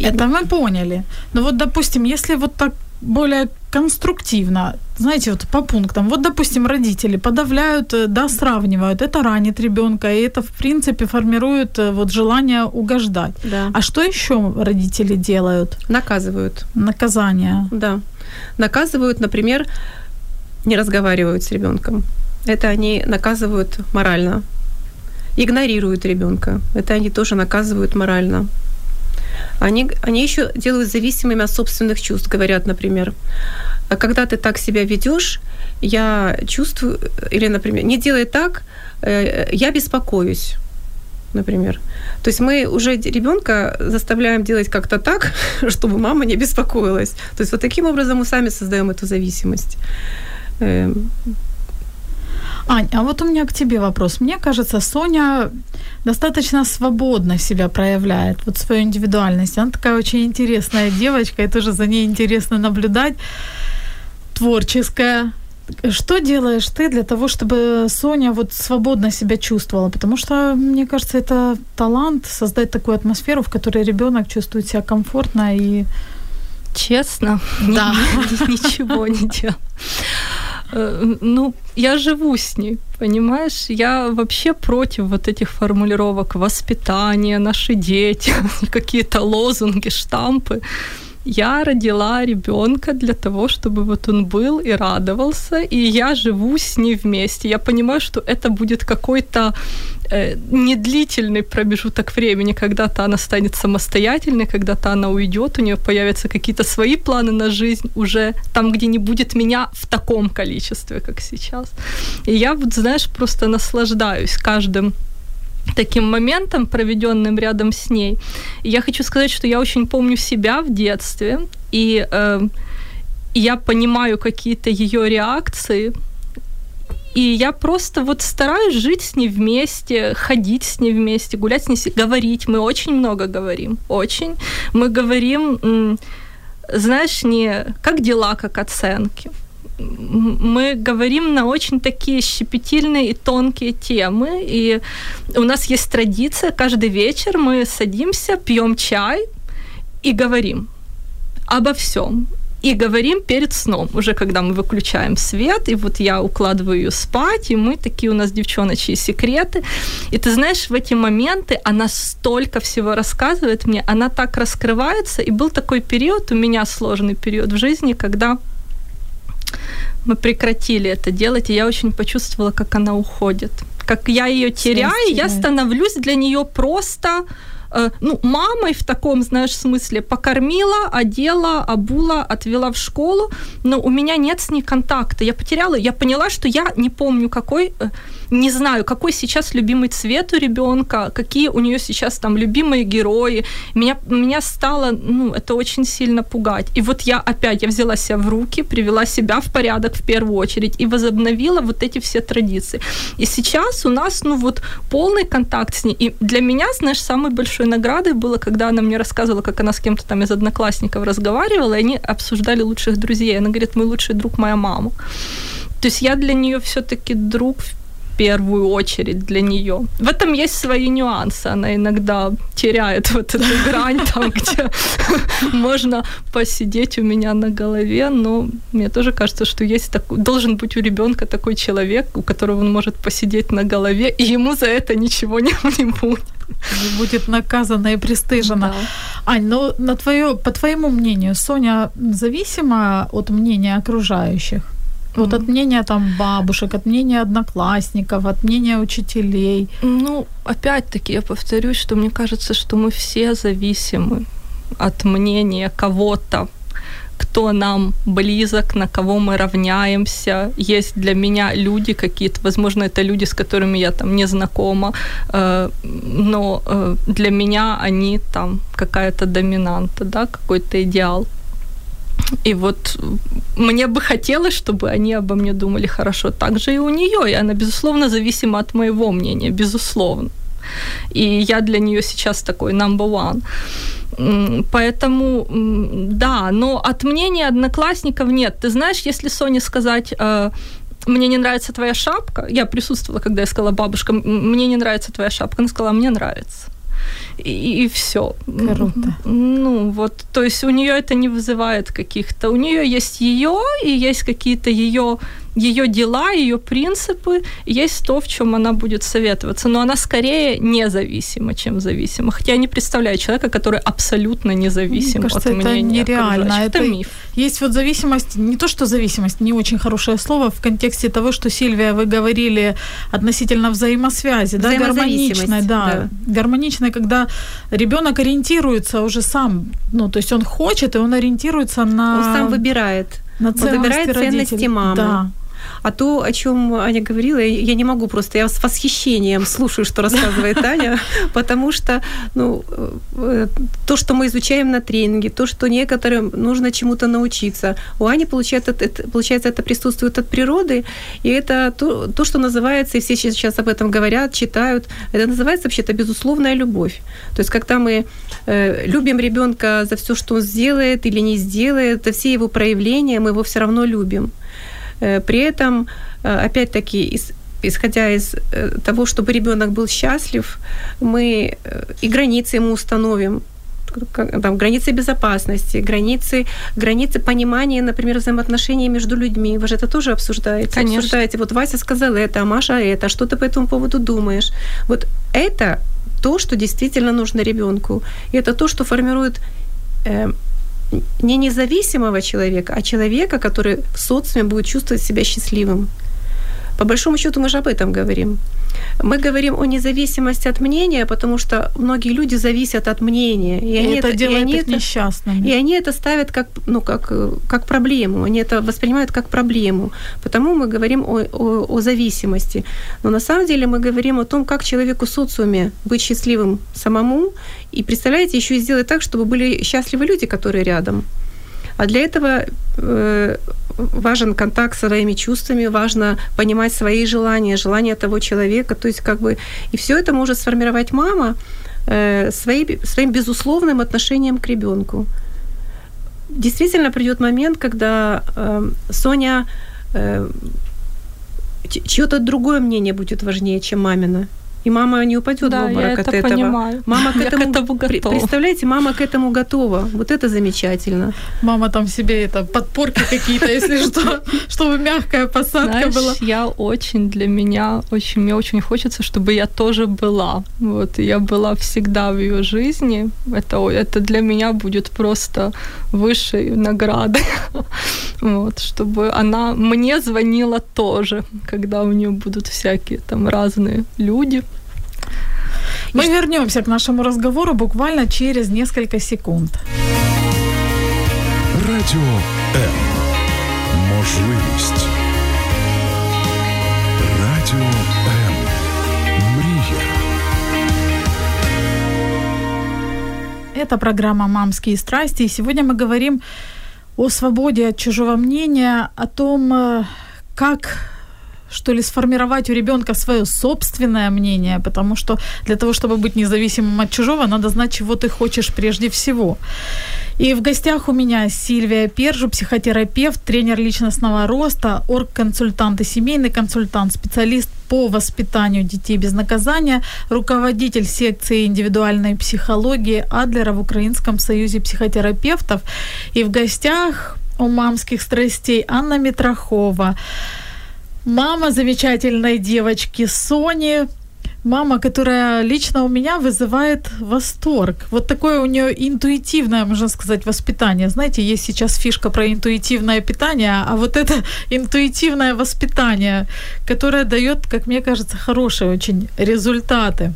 Это мы поняли. Но вот, допустим, если вот так более конструктивно, знаете, вот по пунктам. Вот, допустим, родители подавляют, э, да, сравнивают, это ранит ребенка, и это, в принципе, формирует э, вот желание угождать. Да. А что еще родители делают? Наказывают, Наказание. да. Наказывают, например, не разговаривают с ребенком. Это они наказывают морально. Игнорируют ребенка. Это они тоже наказывают морально. Они, они еще делают зависимыми от собственных чувств. Говорят, например, «А когда ты так себя ведешь, я чувствую, или, например, не делай так, э, я беспокоюсь например. То есть мы уже ребенка заставляем делать как-то так, чтобы мама не беспокоилась. То есть вот таким образом мы сами создаем эту зависимость. Ань, а вот у меня к тебе вопрос. Мне кажется, Соня достаточно свободно себя проявляет, вот свою индивидуальность. Она такая очень интересная девочка, и тоже за ней интересно наблюдать. Творческая. Что делаешь ты для того, чтобы Соня вот свободно себя чувствовала? Потому что, мне кажется, это талант создать такую атмосферу, в которой ребенок чувствует себя комфортно и Честно, Да. ни- ничего не делал. Э, Ну, я живу с ней, понимаешь? Я вообще против вот этих формулировок воспитание, наши дети, какие-то лозунги, штампы. Я родила ребенка для того, чтобы вот он был и радовался, и я живу с ней вместе. Я понимаю, что это будет какой-то э, недлительный промежуток времени, когда-то она станет самостоятельной, когда-то она уйдет, у нее появятся какие-то свои планы на жизнь уже там, где не будет меня в таком количестве, как сейчас. И я вот, знаешь, просто наслаждаюсь каждым таким моментом, проведенным рядом с ней. Я хочу сказать, что я очень помню себя в детстве, и э, я понимаю какие-то ее реакции, и я просто вот стараюсь жить с ней вместе, ходить с ней вместе, гулять с ней, говорить. Мы очень много говорим, очень. Мы говорим, знаешь, не как дела, как оценки. Мы говорим на очень такие щепетильные и тонкие темы. И у нас есть традиция, каждый вечер мы садимся, пьем чай и говорим обо всем. И говорим перед сном, уже когда мы выключаем свет, и вот я укладываю ее спать, и мы такие у нас девчоночьи секреты. И ты знаешь, в эти моменты она столько всего рассказывает мне, она так раскрывается, и был такой период, у меня сложный период в жизни, когда мы прекратили это делать, и я очень почувствовала, как она уходит. Как я ее теряю, я становлюсь для нее просто э, ну, мамой в таком, знаешь, смысле, покормила, одела, обула, отвела в школу, но у меня нет с ней контакта. Я потеряла, я поняла, что я не помню, какой, э, не знаю, какой сейчас любимый цвет у ребенка, какие у нее сейчас там любимые герои. Меня, меня стало, ну, это очень сильно пугать. И вот я опять, я взяла себя в руки, привела себя в порядок в первую очередь и возобновила вот эти все традиции. И сейчас у нас, ну, вот полный контакт с ней. И для меня, знаешь, самой большой наградой было, когда она мне рассказывала, как она с кем-то там из одноклассников разговаривала, и они обсуждали лучших друзей. Она говорит, мой лучший друг моя мама. То есть я для нее все-таки друг в первую очередь для нее. В этом есть свои нюансы. Она иногда теряет вот эту грань там, где можно посидеть у меня на голове, но мне тоже кажется, что есть такой, должен быть у ребенка такой человек, у которого он может посидеть на голове, и ему за это ничего не, не будет. Не будет наказана и пристыжена. Да. Ань, ну на твое, по твоему мнению, Соня зависима от мнения окружающих? Вот от мнения там бабушек, от мнения одноклассников, от мнения учителей. Ну, опять-таки, я повторюсь, что мне кажется, что мы все зависимы от мнения кого-то, кто нам близок, на кого мы равняемся. Есть для меня люди какие-то, возможно, это люди, с которыми я там не знакома, э, но э, для меня они там какая-то доминанта, да, какой-то идеал. И вот мне бы хотелось, чтобы они обо мне думали хорошо. Так же и у нее. И она, безусловно, зависима от моего мнения, безусловно. И я для нее сейчас такой number one. Поэтому, да, но от мнения одноклассников нет. Ты знаешь, если Соне сказать, э, мне не нравится твоя шапка, я присутствовала, когда я сказала, бабушка, мне не нравится твоя шапка, она сказала, мне нравится и, и все. Круто. Ну, вот, то есть у нее это не вызывает каких-то... У нее есть ее, и есть какие-то ее ее дела, ее принципы, есть то, в чем она будет советоваться. Но она скорее независима, чем зависима. Хотя я не представляю человека, который абсолютно независим Мне кажется, от это мнения нереально. Это, Это миф. Есть вот зависимость, не то что зависимость, не очень хорошее слово в контексте того, что, Сильвия, вы говорили относительно взаимосвязи, да, гармоничной, да, гармоничной, когда ребенок ориентируется уже сам, ну, то есть он хочет, и он ориентируется на... Он сам выбирает. на Он ценности выбирает ценности родителей. мамы. Да. А то, о чем Аня говорила, я не могу просто, я с восхищением слушаю, что рассказывает Аня, потому что ну, э, то, что мы изучаем на тренинге, то, что некоторым нужно чему-то научиться, у Ани получается это, получается, это присутствует от природы, и это то, то, что называется, и все сейчас об этом говорят, читают, это называется вообще-то безусловная любовь. То есть, когда мы э, любим ребенка за все, что он сделает или не сделает, за все его проявления, мы его все равно любим. Э, При этом, э, опять-таки, исходя из э, того, чтобы ребенок был счастлив, мы и границы ему установим, там, границы безопасности, границы, границы понимания, например, взаимоотношений между людьми. Вы же это тоже обсуждаете. Конечно. Обсуждаете, вот Вася сказал это, а Маша это, что ты по этому поводу думаешь? Вот это то, что действительно нужно ребенку. И это то, что формирует э, не независимого человека, а человека, который в социуме будет чувствовать себя счастливым. По большому счету мы же об этом говорим. Мы говорим о независимости от мнения, потому что многие люди зависят от мнения. И они это и делает они их несчастными. и они это ставят как, ну, как, э, как проблему, они это воспринимают как проблему. Потому мы говорим о, о, о зависимости. Но на самом деле мы говорим о том, как человеку в социуме быть счастливым самому. И представляете, еще и сделать так, чтобы были счастливы люди, которые рядом. А для этого э, важен контакт с своими чувствами, важно понимать свои желания, желания того человека. То есть как бы и все это может сформировать мама э, свои, своим безусловным отношением к ребенку. Действительно придет момент, когда э, Соня э, чье-то другое мнение будет важнее, чем мамина. И мама не упадет Да, в я обморок от это этого. понимаю. Мама к Я к этому, этому пре- готова. Представляете, мама к этому готова. Вот это замечательно. Мама там себе это подпорки какие-то, если что, чтобы мягкая посадка Знаешь, была. я очень для меня, очень, мне очень хочется, чтобы я тоже была. Вот, и я была всегда в ее жизни. Это, это для меня будет просто высшей наградой. Вот, чтобы она мне звонила тоже, когда у нее будут всякие там разные люди. Мы вернемся к нашему разговору буквально через несколько секунд. Радіо М. Можливість. Радіо М. Мрія. Это программа «Мамские страсти», и сегодня мы говорим о свободе от чужого мнения, о том, э, как что ли, сформировать у ребенка свое собственное мнение, потому что для того, чтобы быть независимым от чужого, надо знать, чего ты хочешь прежде всего. И в гостях у меня Сильвия Пержу, психотерапевт, тренер личностного роста, оргконсультант и семейный консультант, специалист по воспитанию детей без наказания, руководитель секции индивидуальной психологии Адлера в Украинском союзе психотерапевтов. И в гостях у мамских страстей Анна Митрохова, мама замечательной девочки Сони, мама, которая лично у меня вызывает восторг. Вот такое у нее интуитивное, можно сказать, воспитание. Знаете, есть сейчас фишка про интуитивное питание, а вот это интуитивное воспитание, которое дает, как мне кажется, хорошие очень результаты.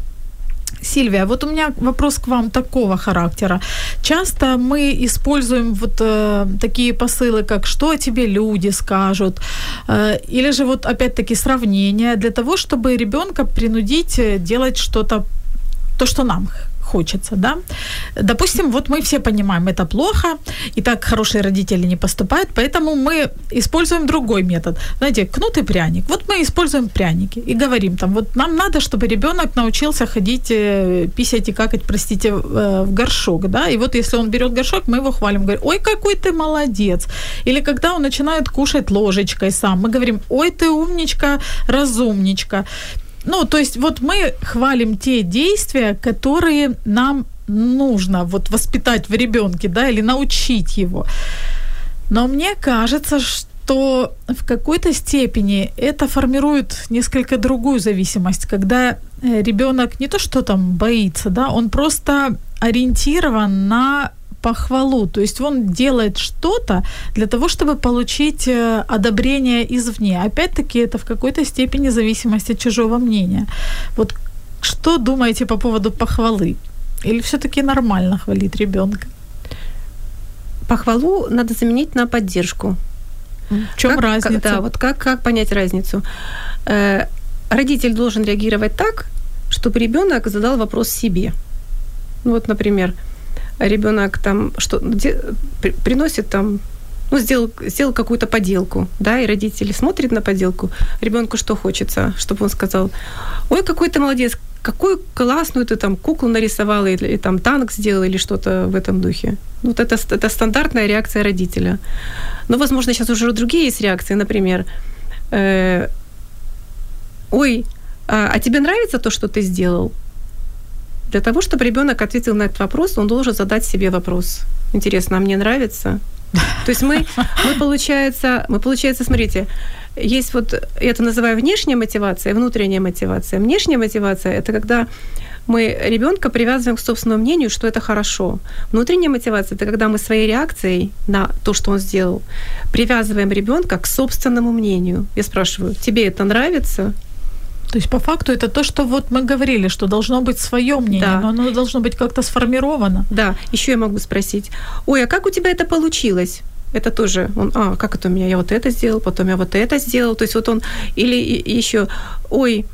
Сильвия, вот у меня вопрос к вам такого характера. Часто мы используем вот э, такие посылы, как «что о тебе люди скажут», э, или же вот опять-таки сравнение для того, чтобы ребенка принудить э, делать что-то, то, что нам хочется, да. Допустим, вот мы все понимаем, это плохо, и так хорошие родители не поступают, поэтому мы используем другой метод. Знаете, кнут и пряник. Вот мы используем пряники и говорим там, вот нам надо, чтобы ребенок научился ходить, э, писать и какать, простите, э, в горшок, да, и вот если он берет горшок, мы его хвалим, говорим, ой, какой ты молодец. Или когда он начинает кушать ложечкой сам, мы говорим, ой, ты умничка, разумничка. Ну, то есть вот мы хвалим те действия, которые нам нужно вот воспитать в ребенке, да, или научить его. Но мне кажется, что в какой-то степени это формирует несколько другую зависимость, когда э, ребенок не то что там боится, да, он просто ориентирован на похвалу. То есть он делает что-то для того, чтобы получить э, одобрение извне. Опять-таки это в какой-то степени зависимость от чужого мнения. Вот что думаете по поводу похвалы? Или все-таки нормально хвалить ребенка? Похвалу надо заменить на поддержку. В чем как, разница? Как, да, вот как, как понять разницу? Э, родитель должен реагировать так, чтобы ребенок задал вопрос себе. Ну вот, например, ребенок там что де, приносит там ну, сделал, сделал какую-то поделку, да, и родители смотрят на поделку, ребенку что хочется, чтобы он сказал, ой, какой ты молодец, какую классную ты там куклу нарисовала, или, или там танк сделал, или что-то в этом духе. Ну, вот это, это стандартная реакция родителя. Но, возможно, сейчас уже другие есть реакции, например, э, ой, а, а тебе нравится то, что ты сделал? Для того, чтобы ребенок ответил на этот вопрос, он должен задать себе вопрос. Интересно, а мне нравится? То есть мы, мы получается, мы, получается, смотрите, есть вот, я это называю внешняя мотивация, внутренняя мотивация. Внешняя мотивация – это когда мы ребенка привязываем к собственному мнению, что это хорошо. Внутренняя мотивация – это когда мы своей реакцией на то, что он сделал, привязываем ребенка к собственному мнению. Я спрашиваю, тебе это нравится? То есть по факту это то, что вот мы говорили, что должно быть свое мнение, да. но оно должно быть как-то сформировано. Да, еще я могу спросить, ой, а как у тебя это получилось? Это тоже он, а, как это у меня, я вот это сделал, потом я вот это сделал. То есть вот он, или еще, ой,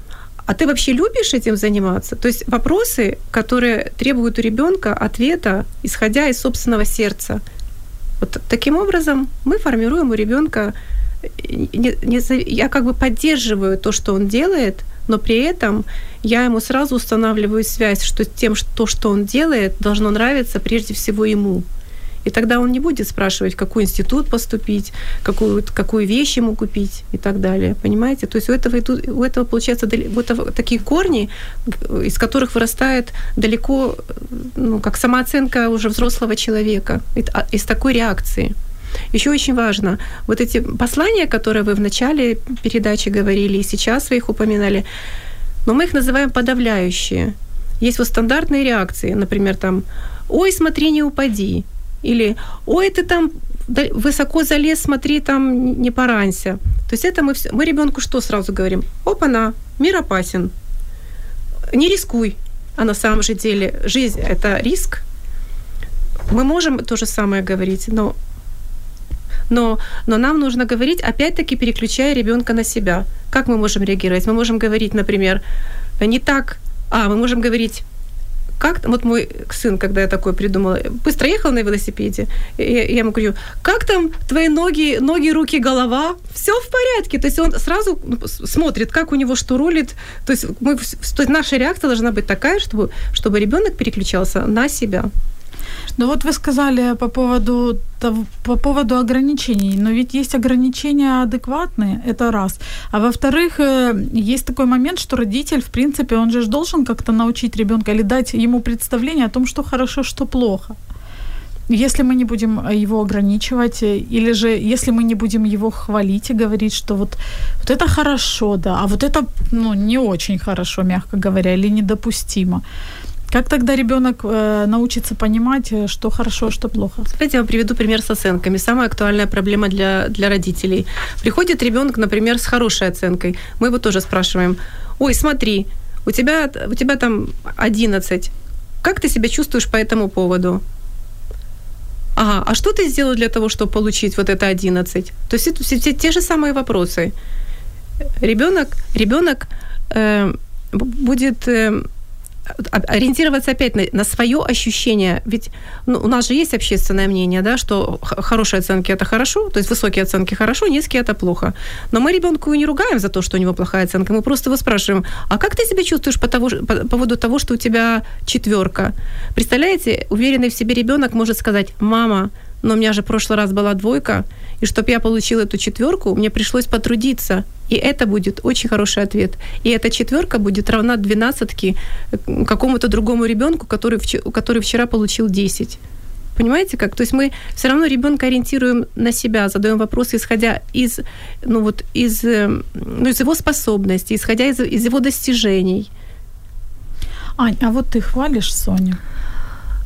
а ты вообще любишь этим заниматься? То есть вопросы, которые требуют у ребенка ответа, исходя из собственного сердца. Вот таким образом мы формируем у ребенка не, не, я как бы поддерживаю то, что он делает, но при этом я ему сразу устанавливаю связь, что тем, что, что он делает, должно нравиться прежде всего ему. И тогда он не будет спрашивать, в какой институт поступить, какую, какую вещь ему купить и так далее. Понимаете? То есть у этого, у этого получается этого такие корни, из которых вырастает далеко, ну, как самооценка уже взрослого человека, а, из такой реакции. Еще очень важно, вот эти послания, которые вы в начале передачи говорили, и сейчас вы их упоминали, но мы их называем подавляющие. Есть вот стандартные реакции, например, там «Ой, смотри, не упади», или «Ой, ты там высоко залез, смотри, там не поранься». То есть это мы, все, мы ребенку что сразу говорим? «Опа-на, мир опасен, не рискуй». А на самом же деле жизнь – это риск. Мы можем то же самое говорить, но но, но нам нужно говорить, опять-таки, переключая ребенка на себя. Как мы можем реагировать? Мы можем говорить, например, не так, а мы можем говорить, как вот мой сын, когда я такое придумала, быстро ехал на велосипеде, и я ему говорю, как там твои ноги, ноги, руки, голова? Все в порядке. То есть он сразу ну, смотрит, как у него что рулит. То есть, мы, то есть наша реакция должна быть такая, чтобы, чтобы ребенок переключался на себя. Ну вот вы сказали по поводу, по поводу ограничений, но ведь есть ограничения адекватные, это раз. А во-вторых, э, есть такой момент, что родитель, в принципе, он же должен как-то научить ребенка или дать ему представление о том, что хорошо, что плохо. Если мы не будем его ограничивать, э, или же если мы не будем его хвалить и говорить, что вот, вот это хорошо, да, а вот это ну, не очень хорошо, мягко говоря, или недопустимо, как тогда ребенок э, научится понимать, э, что хорошо, а что плохо? Давайте я вам приведу пример с оценками. Самая актуальная проблема для, для родителей. Приходит ребенок, например, с хорошей оценкой. Мы его тоже спрашиваем, ой, смотри, у тебя, у тебя там 11. Как ты себя чувствуешь по этому поводу? Ага, а что ты сделал для того, чтобы получить вот это 11? То есть это все, все те же самые вопросы. Ребенок, ребенок э, будет... Э, ориентироваться опять на, на свое ощущение. Ведь ну, у нас же есть общественное мнение, да, что хорошие оценки это хорошо, то есть высокие оценки хорошо, низкие это плохо. Но мы ребенку не ругаем за то, что у него плохая оценка, мы просто его спрашиваем, а как ты себя чувствуешь по, того, по поводу того, что у тебя четверка? Представляете, уверенный в себе ребенок может сказать, мама, но у меня же в прошлый раз была двойка, и чтобы я получила эту четверку, мне пришлось потрудиться. И это будет очень хороший ответ. И эта четверка будет равна двенадцатке э, какому-то другому ребенку, который, который вчера получил 10. Понимаете как? То есть мы все равно ребенка ориентируем на себя, задаем вопросы, исходя из, ну вот, из, э, ну, из его способностей, исходя из, из его достижений. Ань, а вот ты хвалишь Соню?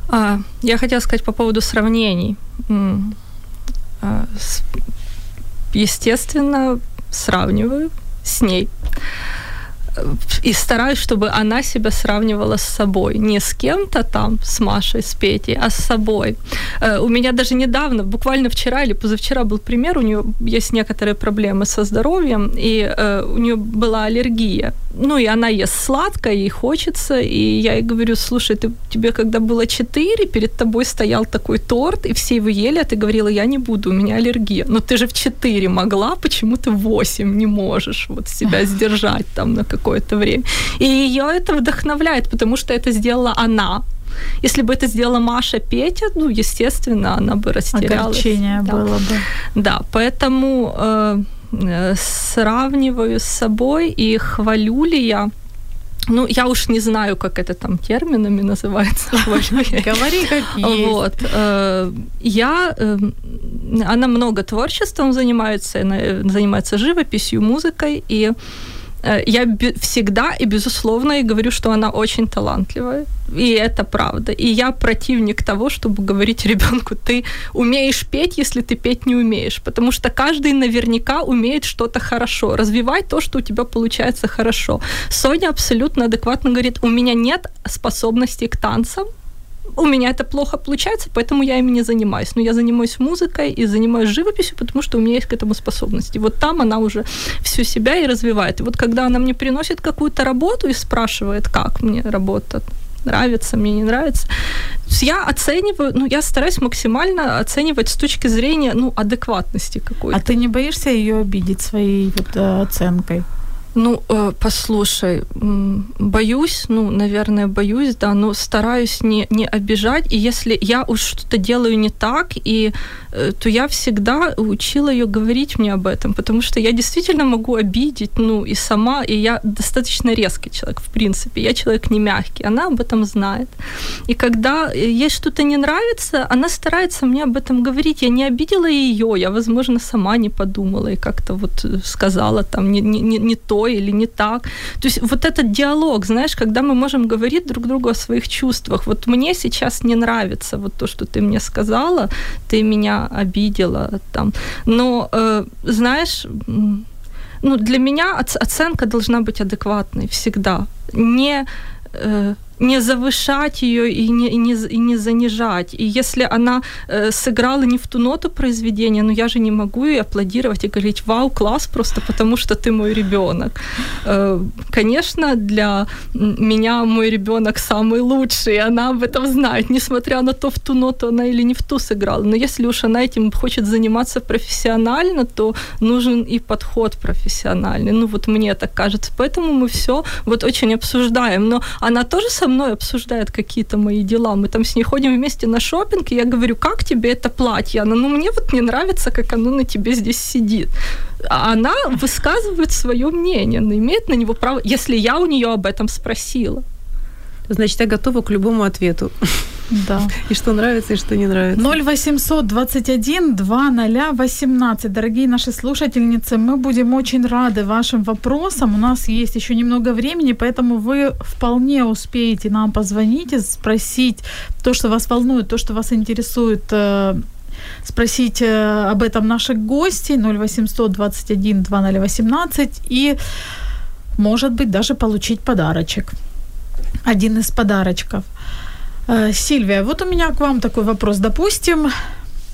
А, я хотела сказать по поводу сравнений. А, естественно, сравниваю с ней и стараюсь, чтобы она себя сравнивала с собой. Не с кем-то там, с Машей, с Петей, а с собой. Э, у меня даже недавно, буквально вчера или позавчера был пример, у нее есть некоторые проблемы со здоровьем, и э, у нее была аллергия. Ну, и она ест сладкое, ей хочется, и я ей говорю, слушай, ты, тебе когда было 4, перед тобой стоял такой торт, и все его ели, а ты говорила, я не буду, у меня аллергия. Но ты же в 4 могла, почему ты в 8 не можешь вот себя сдержать там на как какое-то время. И ее это вдохновляет, потому что это сделала она. Если бы это сделала Маша Петя, ну, естественно, она бы растерялась. Огорчение да. было бы. Да, поэтому э, сравниваю с собой и хвалю ли я ну, я уж не знаю, как это там терминами называется. Говори, как есть. Вот. Э, я... Э, она много творчеством занимается, занимается живописью, музыкой, и Э, я всегда и безусловно и говорю, что она очень талантливая. И это правда. И я противник того, чтобы говорить ребенку, ты умеешь петь, если ты петь не умеешь. Потому что каждый наверняка умеет что-то хорошо. Развивай то, что у тебя получается хорошо. Соня абсолютно адекватно говорит, у меня нет способностей к танцам, у меня это плохо получается, поэтому я ими не занимаюсь. Но я занимаюсь музыкой и занимаюсь живописью, потому что у меня есть к этому способности. Вот там она уже всю себя и развивает. И вот когда она мне приносит какую-то работу и спрашивает, как мне работа, нравится, мне не нравится. Я оцениваю, ну, я стараюсь максимально оценивать с точки зрения, ну, адекватности какой-то. А ты не боишься ее обидеть своей вот э, оценкой? Ну, э, послушай, боюсь, ну, наверное, боюсь, да, но стараюсь не, не обижать. И если я уж что-то делаю не так, и, э, то я всегда учила ее говорить мне об этом, потому что я действительно могу обидеть, ну, и сама, и я достаточно резкий человек, в принципе. Я человек не мягкий, она об этом знает. И когда ей что-то не нравится, она старается мне об этом говорить. Я не обидела ее, я, возможно, сама не подумала и как-то вот сказала там не, не, не то, или не так. То есть вот этот диалог, знаешь, когда мы можем говорить друг другу о своих чувствах. Вот мне сейчас не нравится вот то, что ты мне сказала, ты меня обидела там. Но, э, знаешь, ну, для меня оценка должна быть адекватной всегда. Не э, не завышать ее и не, и, не, и не занижать. И если она э, сыграла не в ту ноту произведения, ну я же не могу ей аплодировать и говорить, вау, класс, просто потому что ты мой ребенок. Э, конечно, для меня мой ребенок самый лучший, и она об этом знает, несмотря на то, в ту ноту она или не в ту сыграла. Но если уж она этим хочет заниматься профессионально, то нужен и подход профессиональный. Ну вот мне так кажется. Поэтому мы все вот очень обсуждаем. Но она тоже со мной обсуждает какие-то мои дела. Мы там с ней ходим вместе на шопинг, и я говорю, как тебе это платье? Она, ну мне вот не нравится, как оно на тебе здесь сидит. А она высказывает свое мнение, она имеет на него право, если я у нее об этом спросила. Значит, я готова к любому ответу. Да. И что нравится, и что не нравится. 0800 21 2018. Дорогие наши слушательницы, мы будем очень рады вашим вопросам. У нас есть еще немного времени, поэтому вы вполне успеете нам позвонить и спросить то, что вас волнует, то, что вас интересует э, спросить э, об этом наших гостей 0800 21 2018 и, может быть, даже получить подарочек. Один из подарочков. Э, Сильвия, вот у меня к вам такой вопрос. Допустим,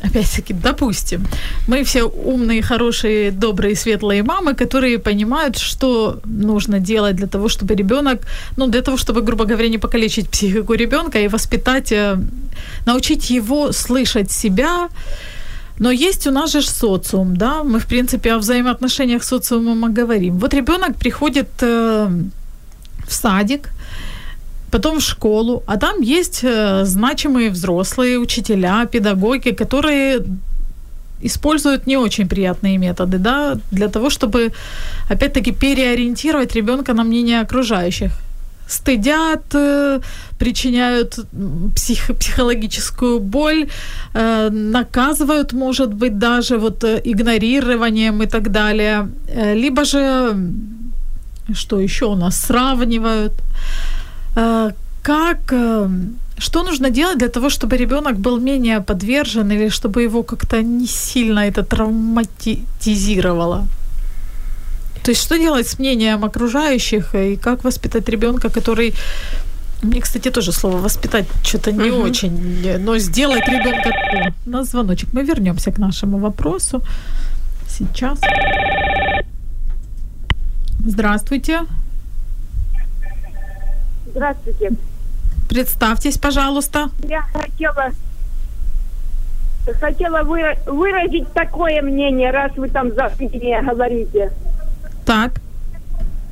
опять-таки, допустим, мы все умные, хорошие, добрые, светлые мамы, которые понимают, что нужно делать для того, чтобы ребенок, ну, для того, чтобы, грубо говоря, не покалечить психику ребенка и воспитать, э, научить его слышать себя. Но есть у нас же социум, да, мы, в принципе, о взаимоотношениях с социумом говорим. Вот ребенок приходит э, в садик, потом в школу, а там есть э, значимые взрослые учителя, педагоги, которые используют не очень приятные методы, да, для того, чтобы, опять-таки, переориентировать ребенка на мнение окружающих. Стыдят, э, причиняют псих, психологическую боль, э, наказывают, может быть, даже вот игнорированием и так далее. Либо же, что еще у нас, сравнивают. Э, как, э, что нужно делать для того, чтобы ребенок был менее подвержен или чтобы его как-то не сильно это травматизировало? То есть что делать с мнением окружающих и как воспитать ребенка, который мне, кстати, тоже слово воспитать что-то не угу. очень, но сделать ребенка на звоночек. Мы вернемся к нашему вопросу сейчас. Здравствуйте. Здравствуйте. Представьтесь, пожалуйста. Я хотела хотела вы, выразить такое мнение, раз вы там за меня говорите. Так.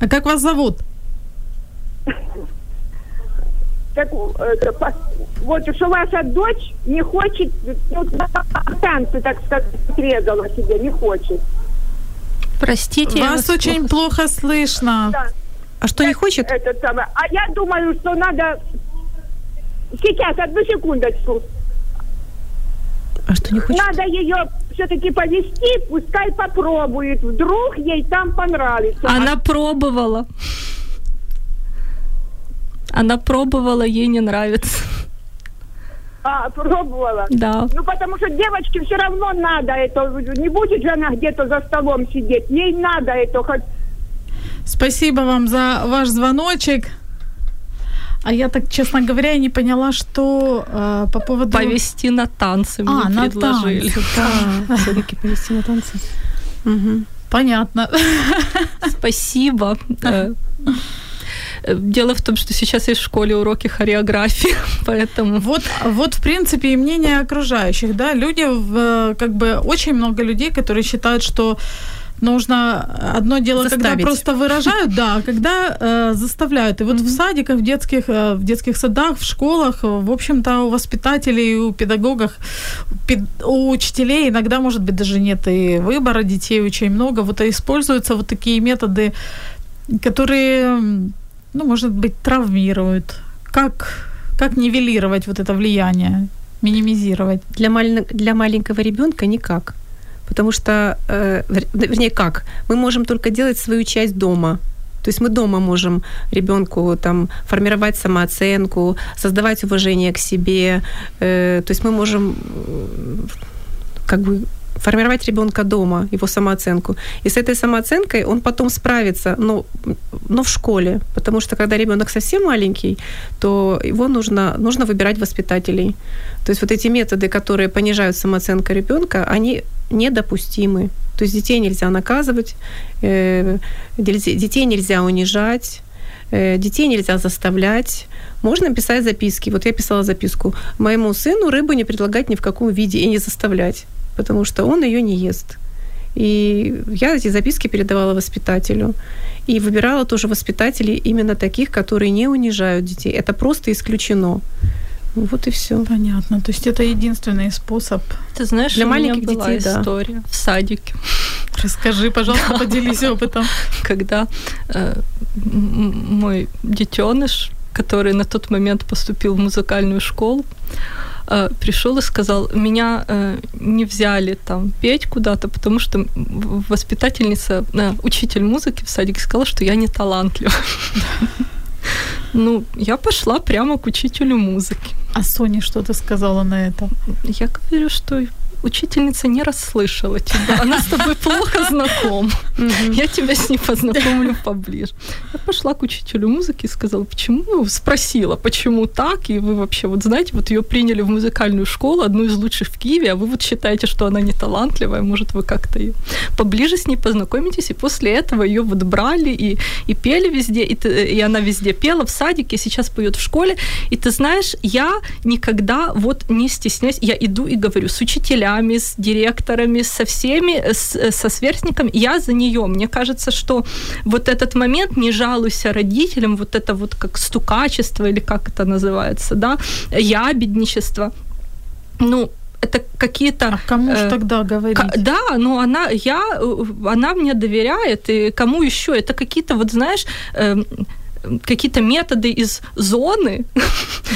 А как вас зовут? Так, это, вот что ваша дочь не хочет, ну, танцы, так сказать, срезала себе, не хочет. Простите. Вас, вас очень плохо, плохо слышно. Да. А что не хочет? Это самое. А я думаю, что надо... Сейчас, одну секундочку. А что не хочет? Надо ее все-таки повести, пускай попробует. Вдруг ей там понравится. Она пробовала. Она пробовала, ей не нравится. А, пробовала? Да. Ну, потому что девочке все равно надо это. Не будет же она где-то за столом сидеть. Ей надо это хоть Спасибо вам за ваш звоночек. А я так, честно говоря, не поняла, что э, по поводу... Повести на танцы а, мне на предложили. Танцы, да. Все-таки повести на танцы. Угу. Понятно. Спасибо. Э, дело в том, что сейчас есть в школе уроки хореографии, поэтому... Вот, вот в принципе, и мнение окружающих, да, люди, в, как бы, очень много людей, которые считают, что нужно одно дело, Заставить. когда просто выражают, да, а когда э, заставляют. И вот mm-hmm. в садиках, в детских, э, в детских садах, в школах, в общем-то, у воспитателей, у педагогов, у учителей иногда, может быть, даже нет и выбора детей очень много. Вот используются вот такие методы, которые, ну, может быть, травмируют. Как, как нивелировать вот это влияние, минимизировать? Для, маль... для маленького ребенка никак потому что, э, вернее, как, мы можем только делать свою часть дома. То есть мы дома можем ребенку там формировать самооценку, создавать уважение к себе. Э, то есть мы можем как бы формировать ребенка дома, его самооценку. И с этой самооценкой он потом справится, но, но в школе. Потому что когда ребенок совсем маленький, то его нужно, нужно выбирать воспитателей. То есть вот эти методы, которые понижают самооценку ребенка, они недопустимы. То есть детей нельзя наказывать, э, детей нельзя унижать, э, детей нельзя заставлять. Можно писать записки. Вот я писала записку. Моему сыну рыбу не предлагать ни в каком виде и не заставлять, потому что он ее не ест. И я эти записки передавала воспитателю. И выбирала тоже воспитателей именно таких, которые не унижают детей. Это просто исключено. Вот и все. Понятно. То есть это единственный способ. Ты знаешь, Для у меня маленьких была детей, да. история в садике, Расскажи, пожалуйста, поделись опытом. когда э, мой детеныш, который на тот момент поступил в музыкальную школу, пришел и сказал, меня э, не взяли там петь куда-то, потому что воспитательница, э, учитель музыки в садике сказала, что я не талантлива. Ну, я пошла прямо к учителю музыки. А Соня что-то сказала на это? Я говорю, что учительница не расслышала тебя. Она с тобой плохо знакома. Я тебя с ней познакомлю поближе. Я пошла к учителю музыки и сказала, почему, ну, спросила, почему так, и вы вообще, вот знаете, вот ее приняли в музыкальную школу, одну из лучших в Киеве, а вы вот считаете, что она не талантливая, может, вы как-то ее поближе с ней познакомитесь, и после этого ее вот брали и, и пели везде, и, и она везде пела в садике, сейчас поет в школе, и ты знаешь, я никогда вот не стесняюсь, я иду и говорю с учителями, с директорами, со всеми, с- со сверстниками, я за нее. Мне кажется, что вот этот момент «не жалуйся родителям», вот это вот как стукачество или как это называется, да, ябедничество, ну, это какие-то... А кому же э, тогда говорить? Ка- Да, но она, я, э, она мне доверяет, и кому еще? Это какие-то, вот знаешь, эм, какие-то методы из зоны,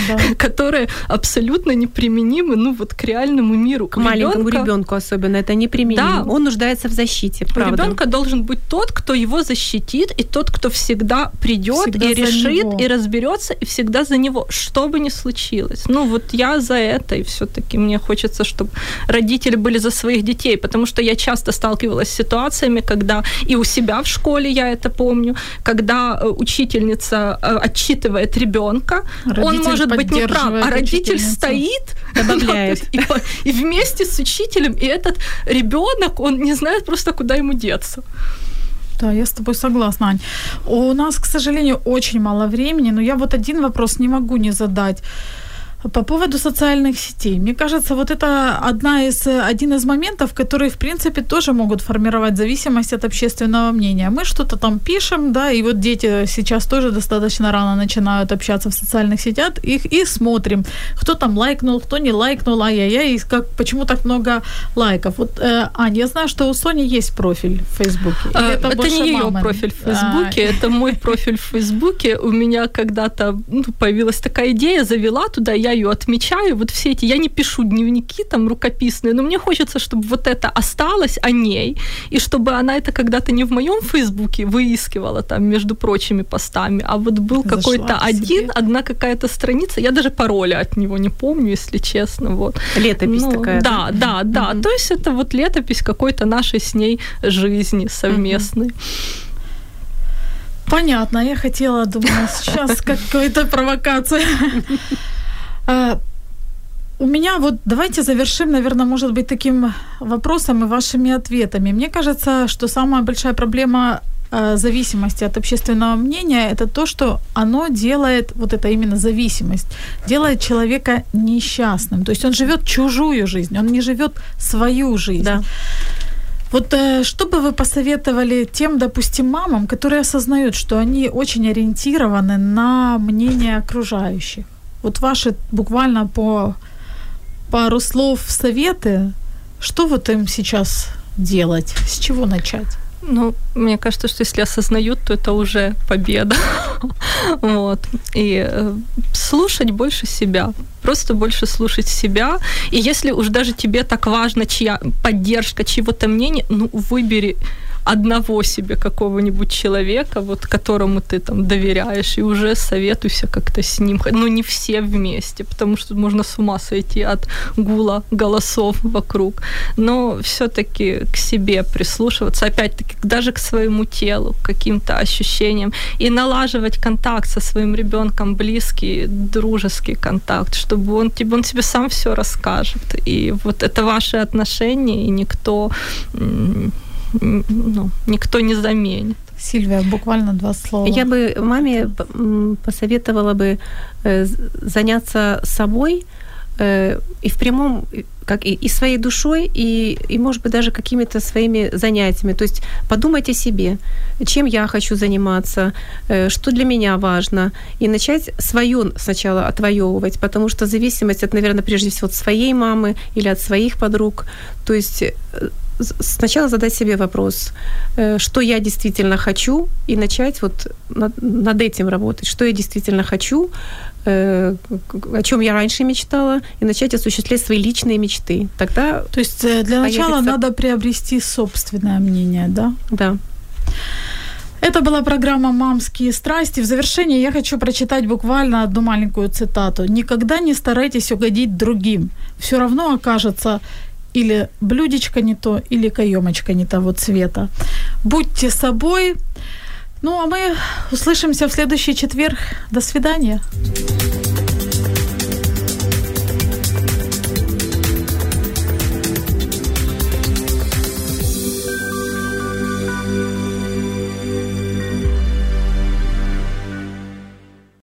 Да. которые абсолютно неприменимы, ну, вот к реальному миру. К маленькому ребенку особенно это неприменимо. Да. Он нуждается в защите, У ребенка должен быть тот, кто его защитит, и тот, кто всегда придет Всегда и решит, него. и разберется, и всегда за него, что бы ни случилось. Ну, вот я за это, и все-таки мне хочется, чтобы родители были за своих детей, потому что я часто сталкивалась с ситуациями, когда и у себя в школе я это помню, когда э, учительница э, отчитывает ребенка, он может быть неправ, поддерживает а родитель стоит, Добавляет. и, и вместе с учителем, и этот ребенок, он не знает просто, куда ему деться. Да, я с тобой согласна, Ань. У нас, к сожалению, очень мало времени, но я вот один вопрос не могу не задать. По поводу социальных сетей. Мне кажется, вот это одна из, один из моментов, которые, в принципе, тоже могут формировать зависимость от общественного мнения. Мы что-то там пишем, да, и вот дети сейчас тоже достаточно рано начинают общаться в социальных сетях, их и смотрим, кто там лайкнул, кто не лайкнул, ай-яй-яй, и как, почему так много лайков. Вот, э, Ань, я знаю, что у Сони есть профиль в Фейсбуке. А, Это, больше не ее мамин? профиль в Фейсбуке, это мой профиль в Фейсбуке. У меня когда-то ну, появилась такая идея, завела туда, я ее отмечаю. Вот все эти, я не пишу дневники там рукописные, но мне хочется, чтобы вот это осталось о ней, и чтобы она это когда-то не в моем Фейсбуке выискивала там между прочими постами, а вот был Зашла какой-то один, одна какая-то страница. Я даже пароля от него не помню, если честно. Вот. Летопись Ну, такая. Да, да, да. Мгм. То есть это вот летопись какой-то нашей с ней жизни совместной. Понятно, я хотела, думаю, сейчас какая-то провокация. А, У меня вот давайте завершим, наверное, может быть, таким вопросом и вашими ответами. Мне кажется, что самая большая проблема а, зависимости от общественного мнения это то, что оно делает, вот это именно зависимость, делает человека несчастным. То есть он живет чужую жизнь, он не живет свою жизнь. Да. Вот э, что бы вы посоветовали тем, допустим, мамам, которые осознают, что они очень ориентированы на мнение окружающих? Вот ваши буквально по пару слов советы, что вот им сейчас делать, с чего начать? Ну, мне кажется, что если осознают, то это уже победа. вот. И э, слушать больше себя. Просто больше слушать себя. И если уж даже тебе так важно, чья поддержка, чьего-то мнения, ну, выбери одного себе какого-нибудь человека, вот которому ты там доверяешь, и уже советуйся как-то с ним. Ну, не все вместе, потому что можно с ума сойти от гула голосов вокруг. Но все-таки к себе прислушиваться, опять-таки, даже к своему телу, к каким-то ощущениям, и налаживать контакт со своим ребенком, близкий, дружеский контакт, чтобы он тебе, он тебе сам все расскажет. И вот это ваши отношения, и никто ну, никто не заменит. Сильвия, буквально два слова. Я бы маме посоветовала бы э, заняться собой э, и в прямом, как и, и своей душой, и, и, может быть, даже какими-то своими занятиями. То есть подумать о себе, чем я хочу заниматься, э, что для меня важно, и начать свое сначала отвоевывать, потому что зависимость от, наверное, прежде всего от своей мамы или от своих подруг. То есть сначала задать себе вопрос, э, что я действительно хочу, и начать вот над, над этим работать, что я действительно хочу, э, о чем я раньше мечтала, и начать осуществлять свои личные мечты. Тогда То есть э, для начала появится... надо приобрести собственное мнение, да? Да. Это была программа «Мамские страсти». В завершение я хочу прочитать буквально одну маленькую цитату. «Никогда не старайтесь угодить другим. Все равно окажется, или блюдечко не то, или каемочка не того цвета. Будьте собой. Ну, а мы услышимся в следующий четверг. До свидания.